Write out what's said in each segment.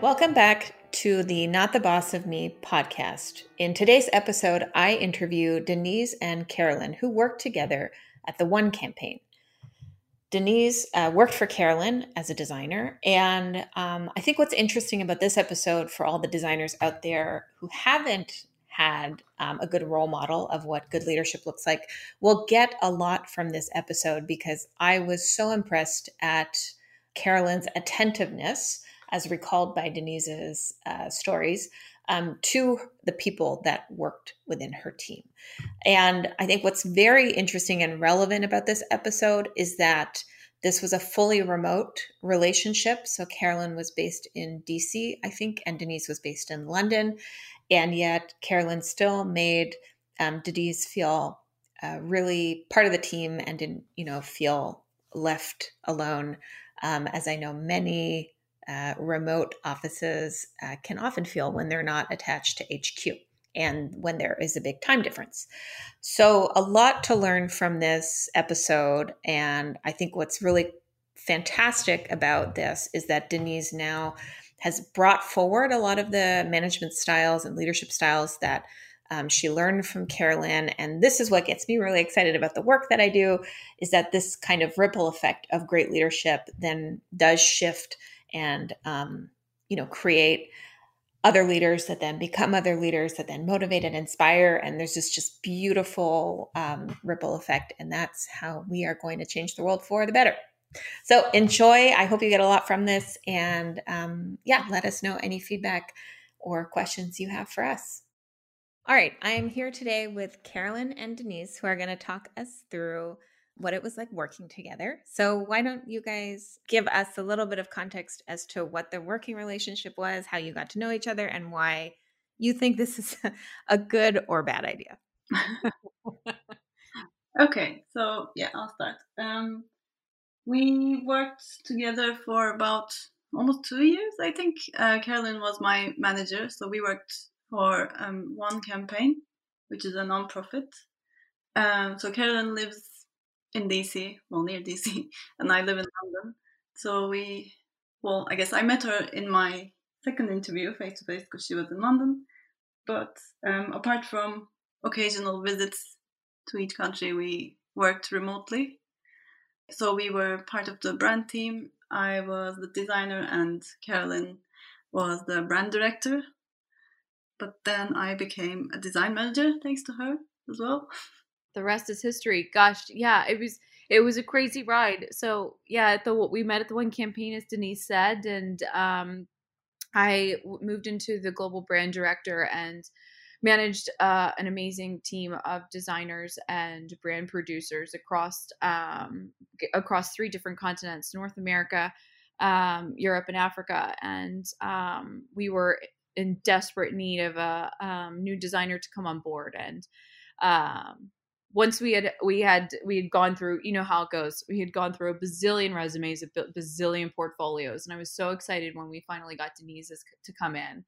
Welcome back to the Not the Boss of Me podcast. In today's episode, I interview Denise and Carolyn, who worked together at the One campaign. Denise uh, worked for Carolyn as a designer. And um, I think what's interesting about this episode for all the designers out there who haven't had um, a good role model of what good leadership looks like will get a lot from this episode because I was so impressed at Carolyn's attentiveness, as recalled by Denise's uh, stories, um, to the people that worked within her team. And I think what's very interesting and relevant about this episode is that this was a fully remote relationship. So Carolyn was based in DC, I think, and Denise was based in London. And yet Carolyn still made um, Denise feel uh, really part of the team and didn't, you know, feel left alone. Um, as I know many uh, remote offices uh, can often feel when they're not attached to HQ and when there is a big time difference. So, a lot to learn from this episode. And I think what's really fantastic about this is that Denise now has brought forward a lot of the management styles and leadership styles that um, she learned from Carolyn. And this is what gets me really excited about the work that I do is that this kind of ripple effect of great leadership then does shift and um, you know create other leaders that then become other leaders that then motivate and inspire and there's this just beautiful um, ripple effect and that's how we are going to change the world for the better. So enjoy. I hope you get a lot from this and um, yeah let us know any feedback or questions you have for us. All right. I am here today with carolyn and denise who are going to talk us through what it was like working together. So, why don't you guys give us a little bit of context as to what the working relationship was, how you got to know each other, and why you think this is a good or bad idea? okay, so yeah, I'll start. Um, we worked together for about almost two years, I think. Uh, Carolyn was my manager, so we worked for um, one campaign, which is a non-profit. Um, so Carolyn lives in DC, well, near DC, and I live in London. So we, well, I guess I met her in my second interview face to face because she was in London. But um, apart from occasional visits to each country, we worked remotely. So we were part of the brand team. I was the designer, and Carolyn was the brand director. But then I became a design manager thanks to her as well. the rest is history. Gosh, yeah, it was it was a crazy ride. So yeah, the we met at the one campaign, as Denise said, and um, I moved into the global brand director and managed uh, an amazing team of designers and brand producers across um, across three different continents: North America, um, Europe, and Africa. And um, we were in desperate need of a um, new designer to come on board and um, once we had we had we had gone through you know how it goes we had gone through a bazillion resumes a bazillion portfolios and i was so excited when we finally got denise to come in.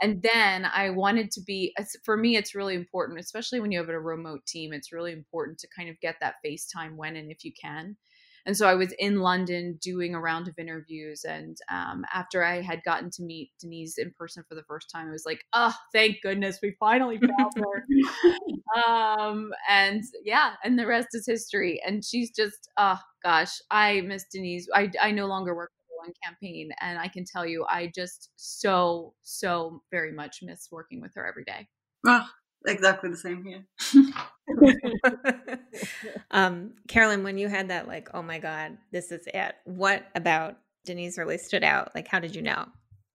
And then i wanted to be for me it's really important especially when you have a remote team it's really important to kind of get that facetime when and if you can and so I was in London doing a round of interviews. And um, after I had gotten to meet Denise in person for the first time, I was like, oh, thank goodness we finally found her. um, and yeah, and the rest is history. And she's just, oh gosh, I miss Denise. I, I no longer work for the one campaign. And I can tell you, I just so, so very much miss working with her every day. Oh, exactly the same here. um, Carolyn, when you had that, like, oh my God, this is it, what about Denise really stood out? Like, how did you know?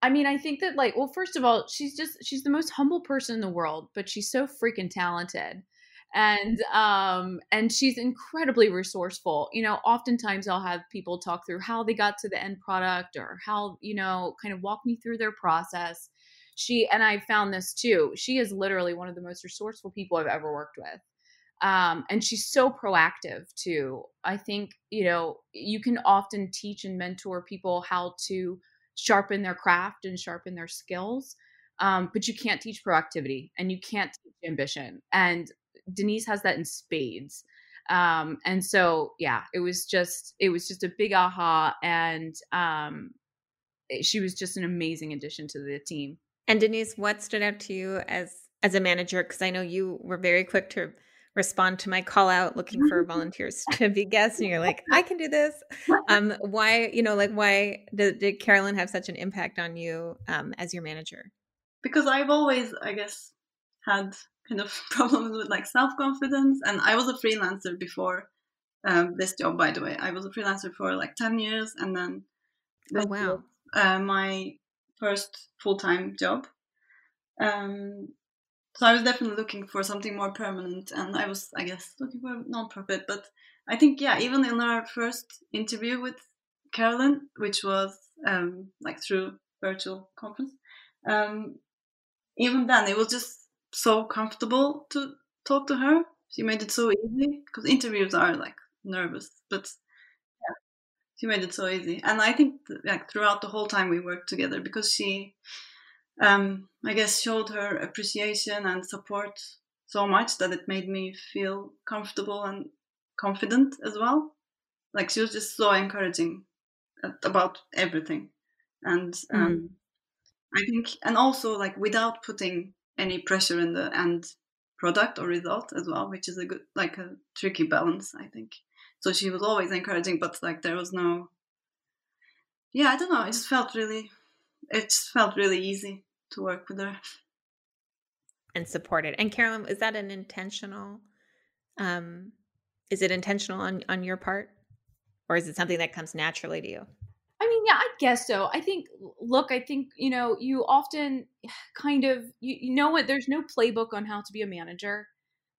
I mean, I think that, like, well, first of all, she's just, she's the most humble person in the world, but she's so freaking talented. And, um, and she's incredibly resourceful. You know, oftentimes I'll have people talk through how they got to the end product or how, you know, kind of walk me through their process she and I found this too. She is literally one of the most resourceful people I've ever worked with. Um, and she's so proactive too. I think, you know, you can often teach and mentor people how to sharpen their craft and sharpen their skills. Um, but you can't teach proactivity and you can't teach ambition. And Denise has that in spades. Um, and so, yeah, it was just, it was just a big aha. And, um, she was just an amazing addition to the team. And Denise, what stood out to you as as a manager? Because I know you were very quick to respond to my call out looking for volunteers to be guests and you're like i can do this. Um why you know like why did, did carolyn have such an impact on you um as your manager? Because i've always i guess had kind of problems with like self-confidence and i was a freelancer before um, this job by the way. I was a freelancer for like 10 years and then oh wow. uh, my first full-time job um so I was definitely looking for something more permanent, and I was, I guess, looking for a non-profit. But I think, yeah, even in our first interview with Carolyn, which was um, like through virtual conference, um, even then it was just so comfortable to talk to her. She made it so easy because interviews are like nervous, but she made it so easy. And I think like throughout the whole time we worked together because she um, I guess, showed her appreciation and support so much that it made me feel comfortable and confident as well. Like she was just so encouraging about everything, and um, mm. I think, and also like without putting any pressure in the end product or result as well, which is a good like a tricky balance, I think. So she was always encouraging, but like there was no, yeah, I don't know. It just felt really, it just felt really easy to work with her and support it. And Carolyn, is that an intentional? Um, is it intentional on on your part, or is it something that comes naturally to you? I mean, yeah, I guess so. I think, look, I think you know, you often kind of you, you know what? There's no playbook on how to be a manager.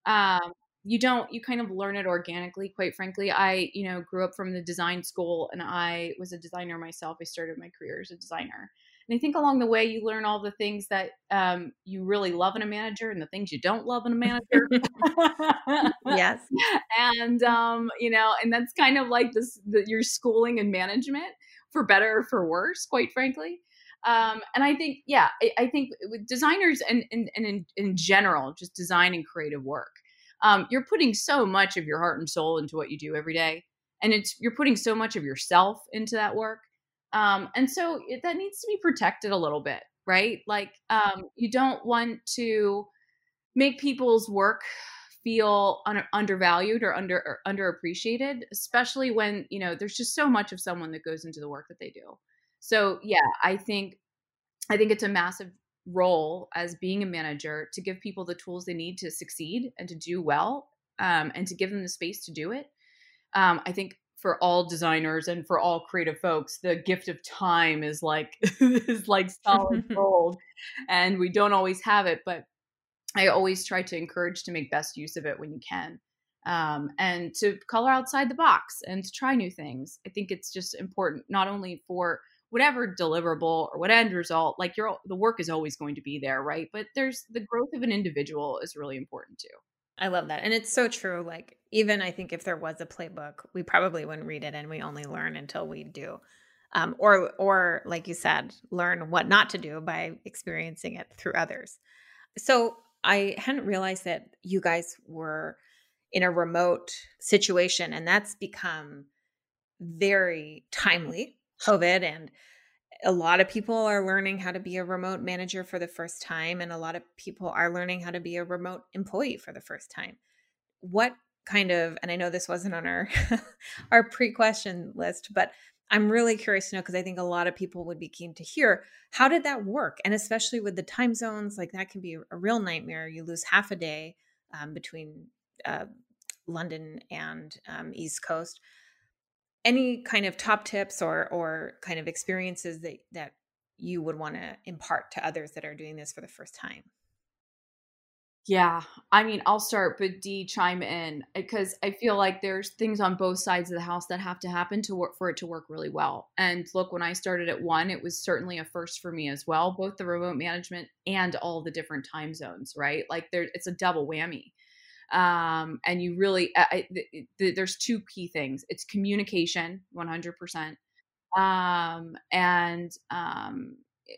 Um, you don't you kind of learn it organically quite frankly i you know grew up from the design school and i was a designer myself i started my career as a designer and I think along the way, you learn all the things that um, you really love in a manager and the things you don't love in a manager. yes. And, um, you know, and that's kind of like this, the, your schooling and management for better or for worse, quite frankly. Um, and I think, yeah, I, I think with designers and, and, and in, in general, just design and creative work, um, you're putting so much of your heart and soul into what you do every day. And it's, you're putting so much of yourself into that work um, and so it, that needs to be protected a little bit, right? Like um, you don't want to make people's work feel un- undervalued or under or underappreciated, especially when you know there's just so much of someone that goes into the work that they do. So yeah, I think I think it's a massive role as being a manager to give people the tools they need to succeed and to do well, um, and to give them the space to do it. Um, I think for all designers and for all creative folks the gift of time is like is like solid gold and we don't always have it but i always try to encourage to make best use of it when you can um, and to color outside the box and to try new things i think it's just important not only for whatever deliverable or what end result like your the work is always going to be there right but there's the growth of an individual is really important too I love that. And it's so true. Like, even I think if there was a playbook, we probably wouldn't read it and we only learn until we do. Um, or, or like you said, learn what not to do by experiencing it through others. So I hadn't realized that you guys were in a remote situation, and that's become very timely. COVID and a lot of people are learning how to be a remote manager for the first time and a lot of people are learning how to be a remote employee for the first time. What kind of and i know this wasn't on our our pre-question list but i'm really curious to know because i think a lot of people would be keen to hear how did that work? And especially with the time zones like that can be a real nightmare. You lose half a day um, between uh, london and um, east coast any kind of top tips or or kind of experiences that that you would want to impart to others that are doing this for the first time? Yeah i mean i'll start but d chime in eh, because i feel like there's things on both sides of the house that have to happen to work for it to work really well and look when i started at one it was certainly a first for me as well both the remote management and all the different time zones right? Like there it's a double whammy um, and you really I, there's two key things. It's communication 100% um, and um,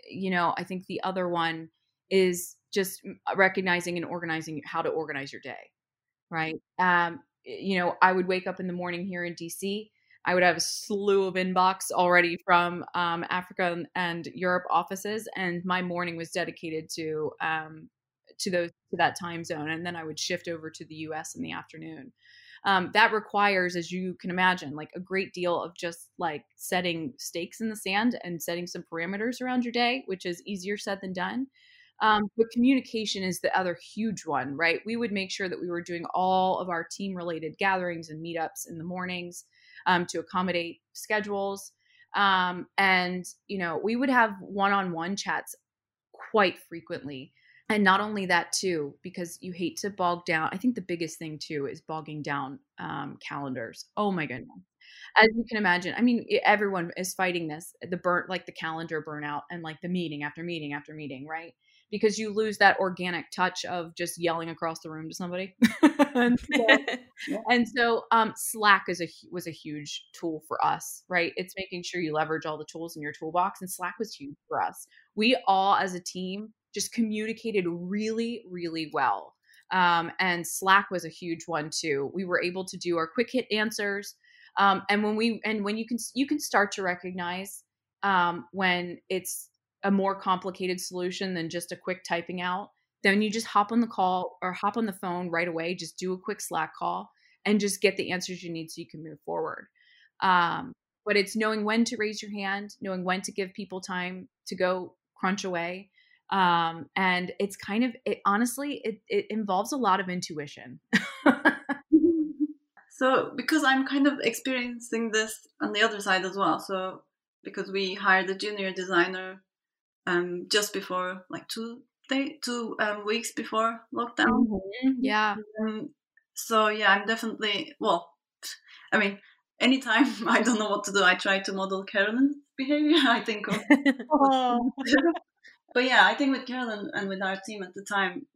you know i think the other one is just recognizing and organizing how to organize your day right? Um, you know i would wake up in the morning here in dc I would have a slew of inbox already from um, Africa and Europe offices, and my morning was dedicated to um, to those to that time zone, and then I would shift over to the U.S. in the afternoon. Um, that requires, as you can imagine, like a great deal of just like setting stakes in the sand and setting some parameters around your day, which is easier said than done. Um, but communication is the other huge one, right? We would make sure that we were doing all of our team related gatherings and meetups in the mornings um, to accommodate schedules. Um, and, you know, we would have one on one chats quite frequently. And not only that, too, because you hate to bog down. I think the biggest thing, too, is bogging down um, calendars. Oh my goodness as you can imagine i mean everyone is fighting this the burnt like the calendar burnout and like the meeting after meeting after meeting right because you lose that organic touch of just yelling across the room to somebody. and so, and so um, Slack is a was a huge tool for us, right? It's making sure you leverage all the tools in your toolbox, and Slack was huge for us. We all, as a team, just communicated really, really well. Um, and Slack was a huge one too. We were able to do our quick hit answers, um, and when we and when you can you can start to recognize um, when it's a more complicated solution than just a quick typing out, then you just hop on the call or hop on the phone right away, just do a quick Slack call and just get the answers you need so you can move forward. Um, but it's knowing when to raise your hand, knowing when to give people time to go crunch away. Um, and it's kind of, it, honestly, it, it involves a lot of intuition. so, because I'm kind of experiencing this on the other side as well. So, because we hired a junior designer um, just before like two day, two um, weeks before lockdown. Mm-hmm. Yeah. Um, so yeah, I'm definitely well. I mean, anytime I don't know what to do, I try to model Carolyn's behavior. I think of. oh. But yeah, I think with Carolyn and with our team at the time,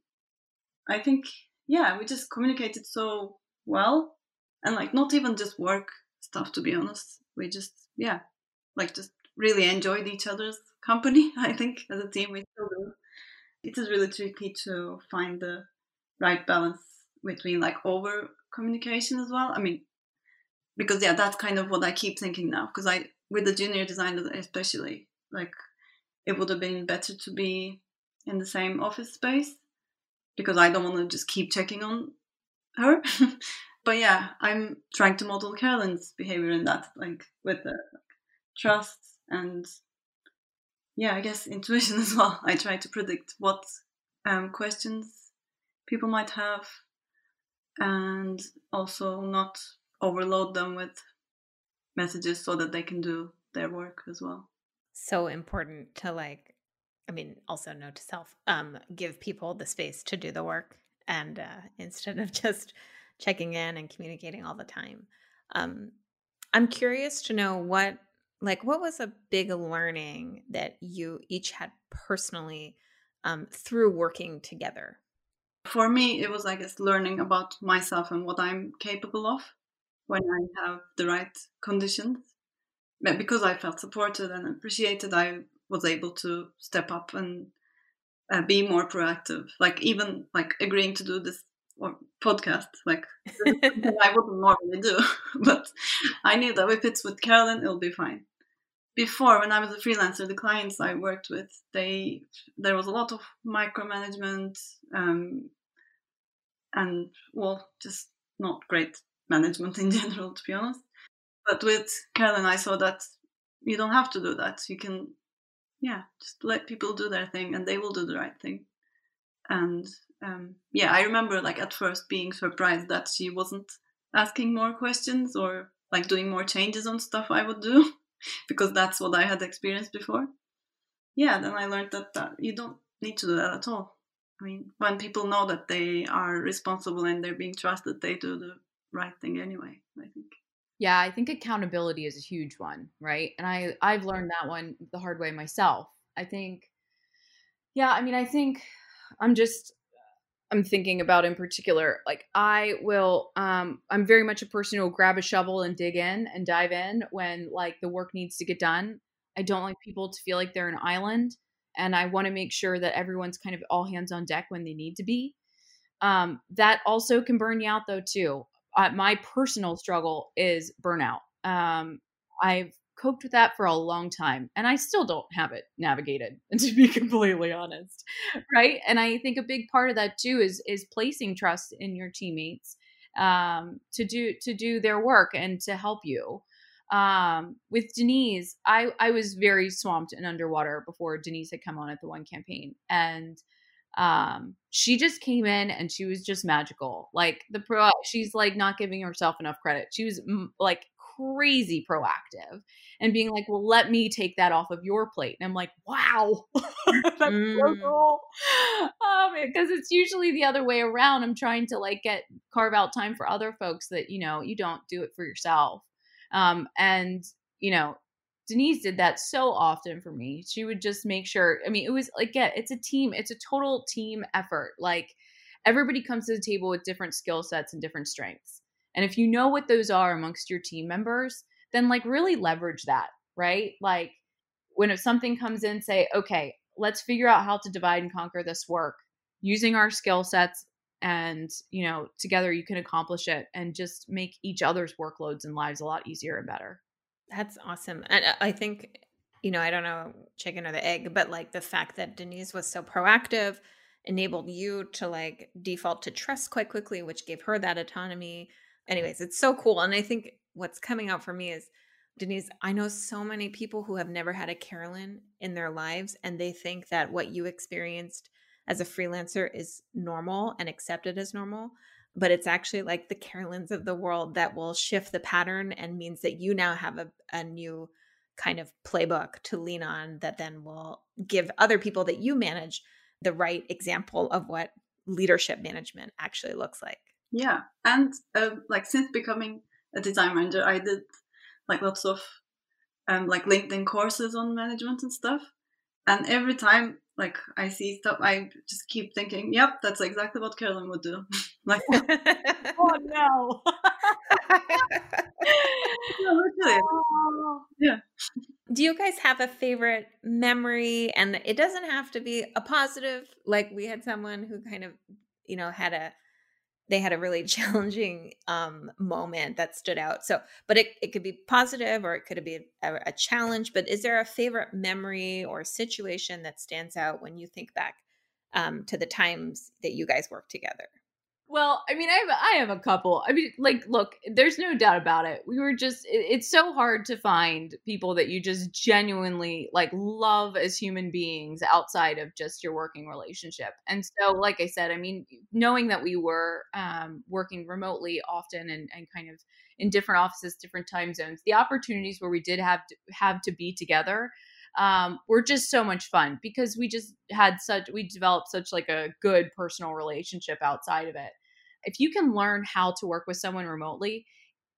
I think yeah, we just communicated so well, and like not even just work stuff. To be honest, we just yeah, like just really enjoyed each other's company. I think as a team we still do. It is really tricky to find the right balance between like over communication as well. I mean, because yeah, that's kind of what I keep thinking now. Because I with the junior designers especially, like it would have been better to be in the same office space because I don't want to just keep checking on her. but yeah, I'm trying to model Carolyn's behavior in that, like with the like, trust and yeah, I guess intuition as well. I try to predict what um, questions people might have and also not overload them with messages so that they can do their work as well. So important to like, I mean, also note to self, um, give people the space to do the work and uh, instead of just checking in and communicating all the time. Um, I'm curious to know what like what was a big learning that you each had personally um, through working together for me it was i guess learning about myself and what i'm capable of when i have the right conditions because i felt supported and appreciated i was able to step up and uh, be more proactive like even like agreeing to do this or podcast like i wouldn't normally do but i knew that if it's with carolyn it'll be fine before when I was a freelancer, the clients I worked with, they there was a lot of micromanagement um, and well, just not great management in general, to be honest. But with Carolyn, I saw that you don't have to do that. You can, yeah, just let people do their thing, and they will do the right thing. And um, yeah, I remember like at first being surprised that she wasn't asking more questions or like doing more changes on stuff I would do. because that's what I had experienced before. Yeah, then I learned that, that you don't need to do that at all. I mean, when people know that they are responsible and they're being trusted, they do the right thing anyway, I think. Yeah, I think accountability is a huge one, right? And I I've learned that one the hard way myself. I think yeah, I mean, I think I'm just I'm thinking about in particular. Like I will um I'm very much a person who will grab a shovel and dig in and dive in when like the work needs to get done. I don't like people to feel like they're an island and I want to make sure that everyone's kind of all hands on deck when they need to be. Um, that also can burn you out though too. Uh, my personal struggle is burnout. um, I've coped with that for a long time and I still don't have it navigated to be completely honest right and I think a big part of that too is is placing trust in your teammates um, to do to do their work and to help you um, with Denise I I was very swamped and underwater before Denise had come on at the one campaign and um she just came in and she was just magical like the pro she's like not giving herself enough credit she was m- like crazy proactive and being like, well, let me take that off of your plate. And I'm like, wow, that's mm. so cool. Um, because it's usually the other way around. I'm trying to like get carve out time for other folks that, you know, you don't do it for yourself. Um, and, you know, Denise did that so often for me. She would just make sure, I mean, it was like, yeah, it's a team, it's a total team effort. Like everybody comes to the table with different skill sets and different strengths. And if you know what those are amongst your team members, then like really leverage that, right? Like when if something comes in, say, okay, let's figure out how to divide and conquer this work using our skill sets and you know together you can accomplish it and just make each other's workloads and lives a lot easier and better that's awesome and uh, i think you know i don't know chicken or the egg but like the fact that denise was so proactive enabled you to like default to trust quite quickly which gave her that autonomy anyways it's so cool and i think what's coming out for me is Denise, I know so many people who have never had a Carolyn in their lives, and they think that what you experienced as a freelancer is normal and accepted as normal. But it's actually like the Carolyns of the world that will shift the pattern and means that you now have a, a new kind of playbook to lean on that then will give other people that you manage the right example of what leadership management actually looks like. Yeah. And uh, like since becoming a design manager, I did like lots of um, like LinkedIn courses on management and stuff. And every time like I see stuff, I just keep thinking, "Yep, that's exactly what Carolyn would do." like, oh no. yeah, oh. yeah. Do you guys have a favorite memory? And it doesn't have to be a positive. Like we had someone who kind of, you know, had a they had a really challenging um, moment that stood out. So, but it, it could be positive or it could be a, a, challenge. But is there a favorite memory or situation that stands out when you think back um, to the times that you guys worked together? Well, I mean, I have, I have a couple. I mean, like, look, there's no doubt about it. We were just, it, it's so hard to find people that you just genuinely like love as human beings outside of just your working relationship. And so, like I said, I mean, knowing that we were um, working remotely often and, and kind of in different offices, different time zones, the opportunities where we did have to, have to be together um, were just so much fun because we just had such we developed such like a good personal relationship outside of it if you can learn how to work with someone remotely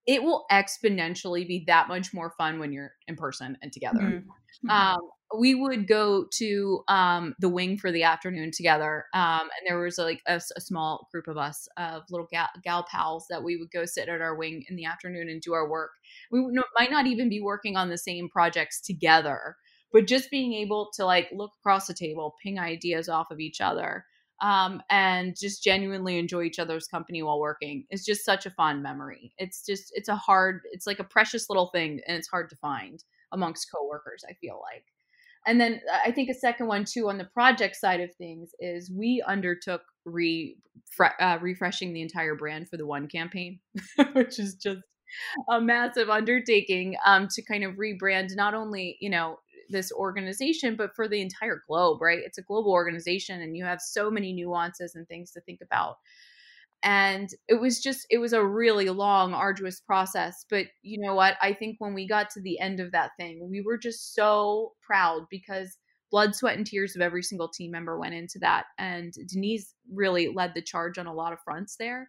it will exponentially be that much more fun when you're in person and together. Mm-hmm. um, we would go to um, the wing for the afternoon together um, and there was like a, a, small group of us of little gal, gal, pals that we would go sit at our wing in the afternoon and do our work. We might not even be working on the same projects together but just being able to like look across the table ping ideas off of each other um, and just genuinely enjoy each other's company while working. Is just such a fond memory. It's just it's a hard it's like a precious little thing and it's hard to find amongst coworkers i feel like. And then uh, i think a second one too on the project side of things is we undertook re uh, refreshing the entire brand for the one campaign which is just a massive undertaking um, to kind of rebrand not only you know this organization, but for the entire globe, right? It's a global organization and you have so many nuances and things to think about. And it was just, it was a really long, arduous process. But you know what? I think when we got to the end of that thing, we were just so proud because blood, sweat, and tears of every single team member went into that. And Denise really led the charge on a lot of fronts there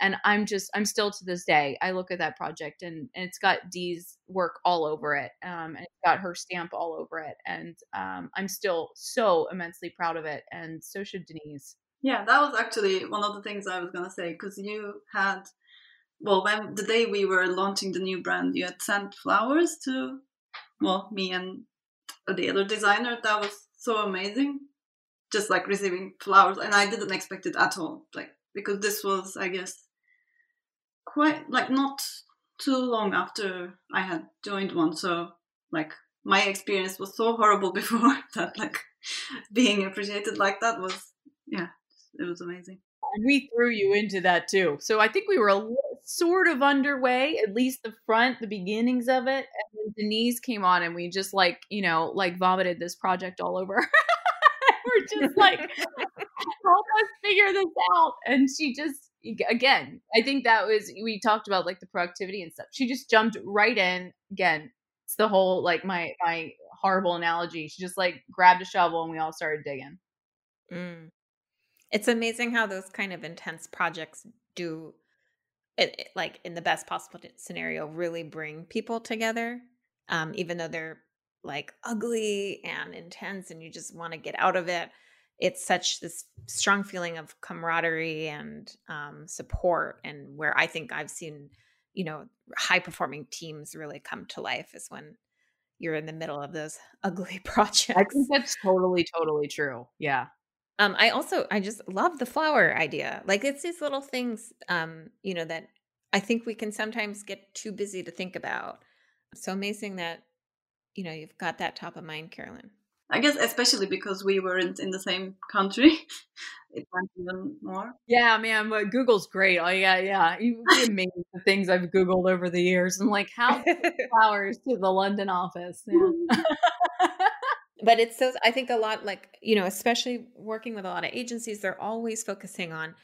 and i'm just i'm still to this day i look at that project and, and it's got dee's work all over it um, and it's got her stamp all over it and um, i'm still so immensely proud of it and so should denise. Yeah that was actually one of the things i was going to say because you had well when the day we were launching the new brand you had sent flowers to well me and the other designer. That was so amazing just like receiving flowers and i didn't expect it at all like because this was i guess quite like not too long after I had joined one. So like my experience was so horrible before that like being appreciated like that was yeah, it was amazing. And we threw you into that too. So I think we were a little, sort of underway, at least the front, the beginnings of it. And then Denise came on and we just like, you know, like vomited this project all over. we're just like, help us figure this out. And she just, again, I think that was, we talked about like the productivity and stuff. She just jumped right in. Again, it's the whole like my, my horrible analogy. She just like grabbed a shovel and we all started digging. Mm. It's amazing how those kind of intense projects do it, it, like in the best possible scenario really bring people together um, even though they're like ugly and intense and you just want to get out of it it's such this strong feeling of camaraderie and um, support and where i think i've seen you know high performing teams really come to life is when you're in the middle of those ugly projects i think that's totally totally true yeah um, I also I just love the flower idea. Like it's these little things, um, you know, that I think we can sometimes get too busy to think about. So amazing that you know you've got that top of mind, Carolyn. I guess especially because we weren't in the same country, it went even more. Yeah, man, but Google's great. Oh yeah, yeah. You amazing the things I've Googled over the years. I'm like, how flowers to the London office. Yeah hmm. but it's so i think a lot like you know especially working with a lot of agencies they're always focusing on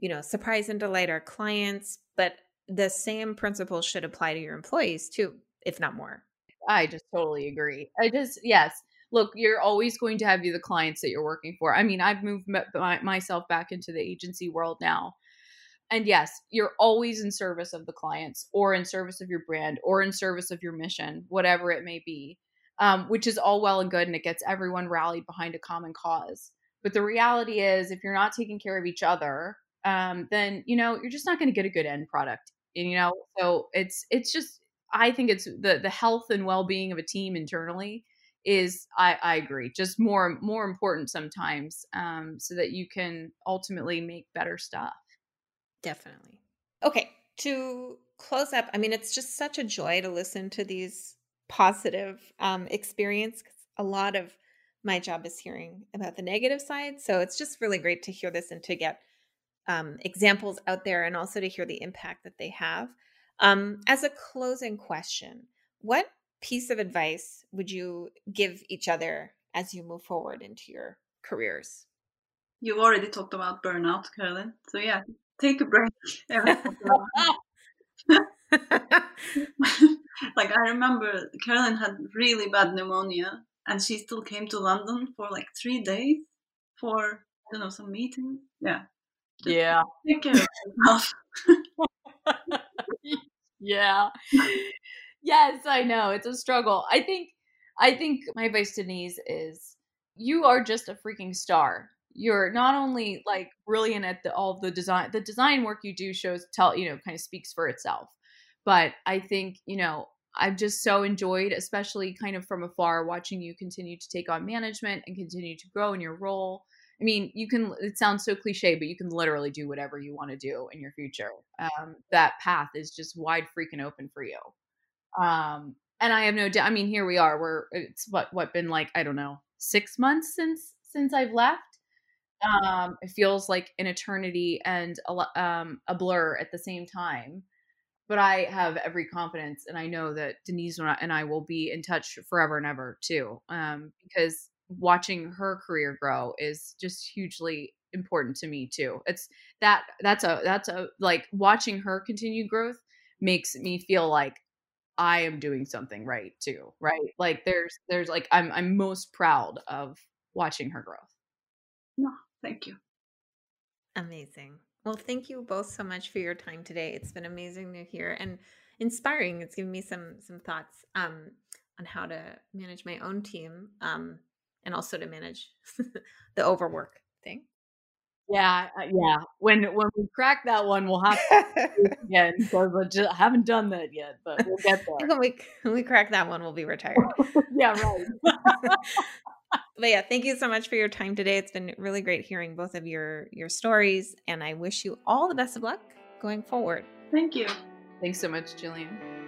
you know surprise and delight our clients but the same principles should apply to your employees too if not more i just totally agree i just yes look you're always going to have you the clients that you're working for i mean i've moved my, myself back into the agency world now and yes you're always in service of the clients or in service of your brand or in service of your mission whatever it may be um, which is all well and good and it gets everyone rallied behind a common cause. But the reality is, if you're not taking care of each other, um, then you know you're just not going to get a good end product. And, you know, so it's it's just I think it's the the health and well being of a team internally is I, I agree just more more important sometimes um, so that you can ultimately make better stuff. Definitely. Okay, to close up, I mean, it's just such a joy to listen to these positive um, experience. A lot of my job is hearing about the negative side. So it's just really great to hear this and to get um, examples out there and also to hear the impact that they have. Um, as a closing question, what piece of advice would you give each other as you move forward into your careers? You've already talked about burnout, Carolyn. So yeah, take a break. like I remember Carolyn had really bad pneumonia and she still came to London for like three days for I don't know some meeting. Yeah. Just yeah. Take care of yourself. yeah. Yes, I know. It's a struggle. I think I think my advice to Denise is you are just a freaking star. You're not only like brilliant at the, all the design the design work you do shows tell you know kind of speaks for itself but I think, you know, I've just so enjoyed, especially kind of from afar, watching you continue to take on management and continue to grow in your role. I mean, you can, it sounds so cliche, but you can literally do whatever you want to do in your future. Um, that path is just wide freaking open for you. Um, and I have no doubt, I mean, here we are, we're, it's what, what been like, I don't know, six months since, since I've left. Um, it feels like an eternity and a, um, a blur at the same time but I have every confidence, and I know that Denise and I will be in touch forever and ever too, um, because watching her career grow is just hugely important to me too. It's that that's a that's a like watching her continue growth makes me feel like I am doing something right too, right? Like there's there's like I'm I'm most proud of watching her growth. No, thank you. Amazing. Well, thank you both so much for your time today. It's been amazing to hear and inspiring. It's given me some some thoughts um, on how to manage my own team um, and also to manage the overwork thing. Yeah, uh, yeah. When when we crack that one, we'll have to again because I just haven't done that yet, but we'll get there. when we when we crack that one, we'll be retired. yeah, right. but yeah, thank you so much for your time today. It's been really great hearing both of your your stories, and I wish you all the best of luck going forward. Thank you. Thanks so much, Jillian.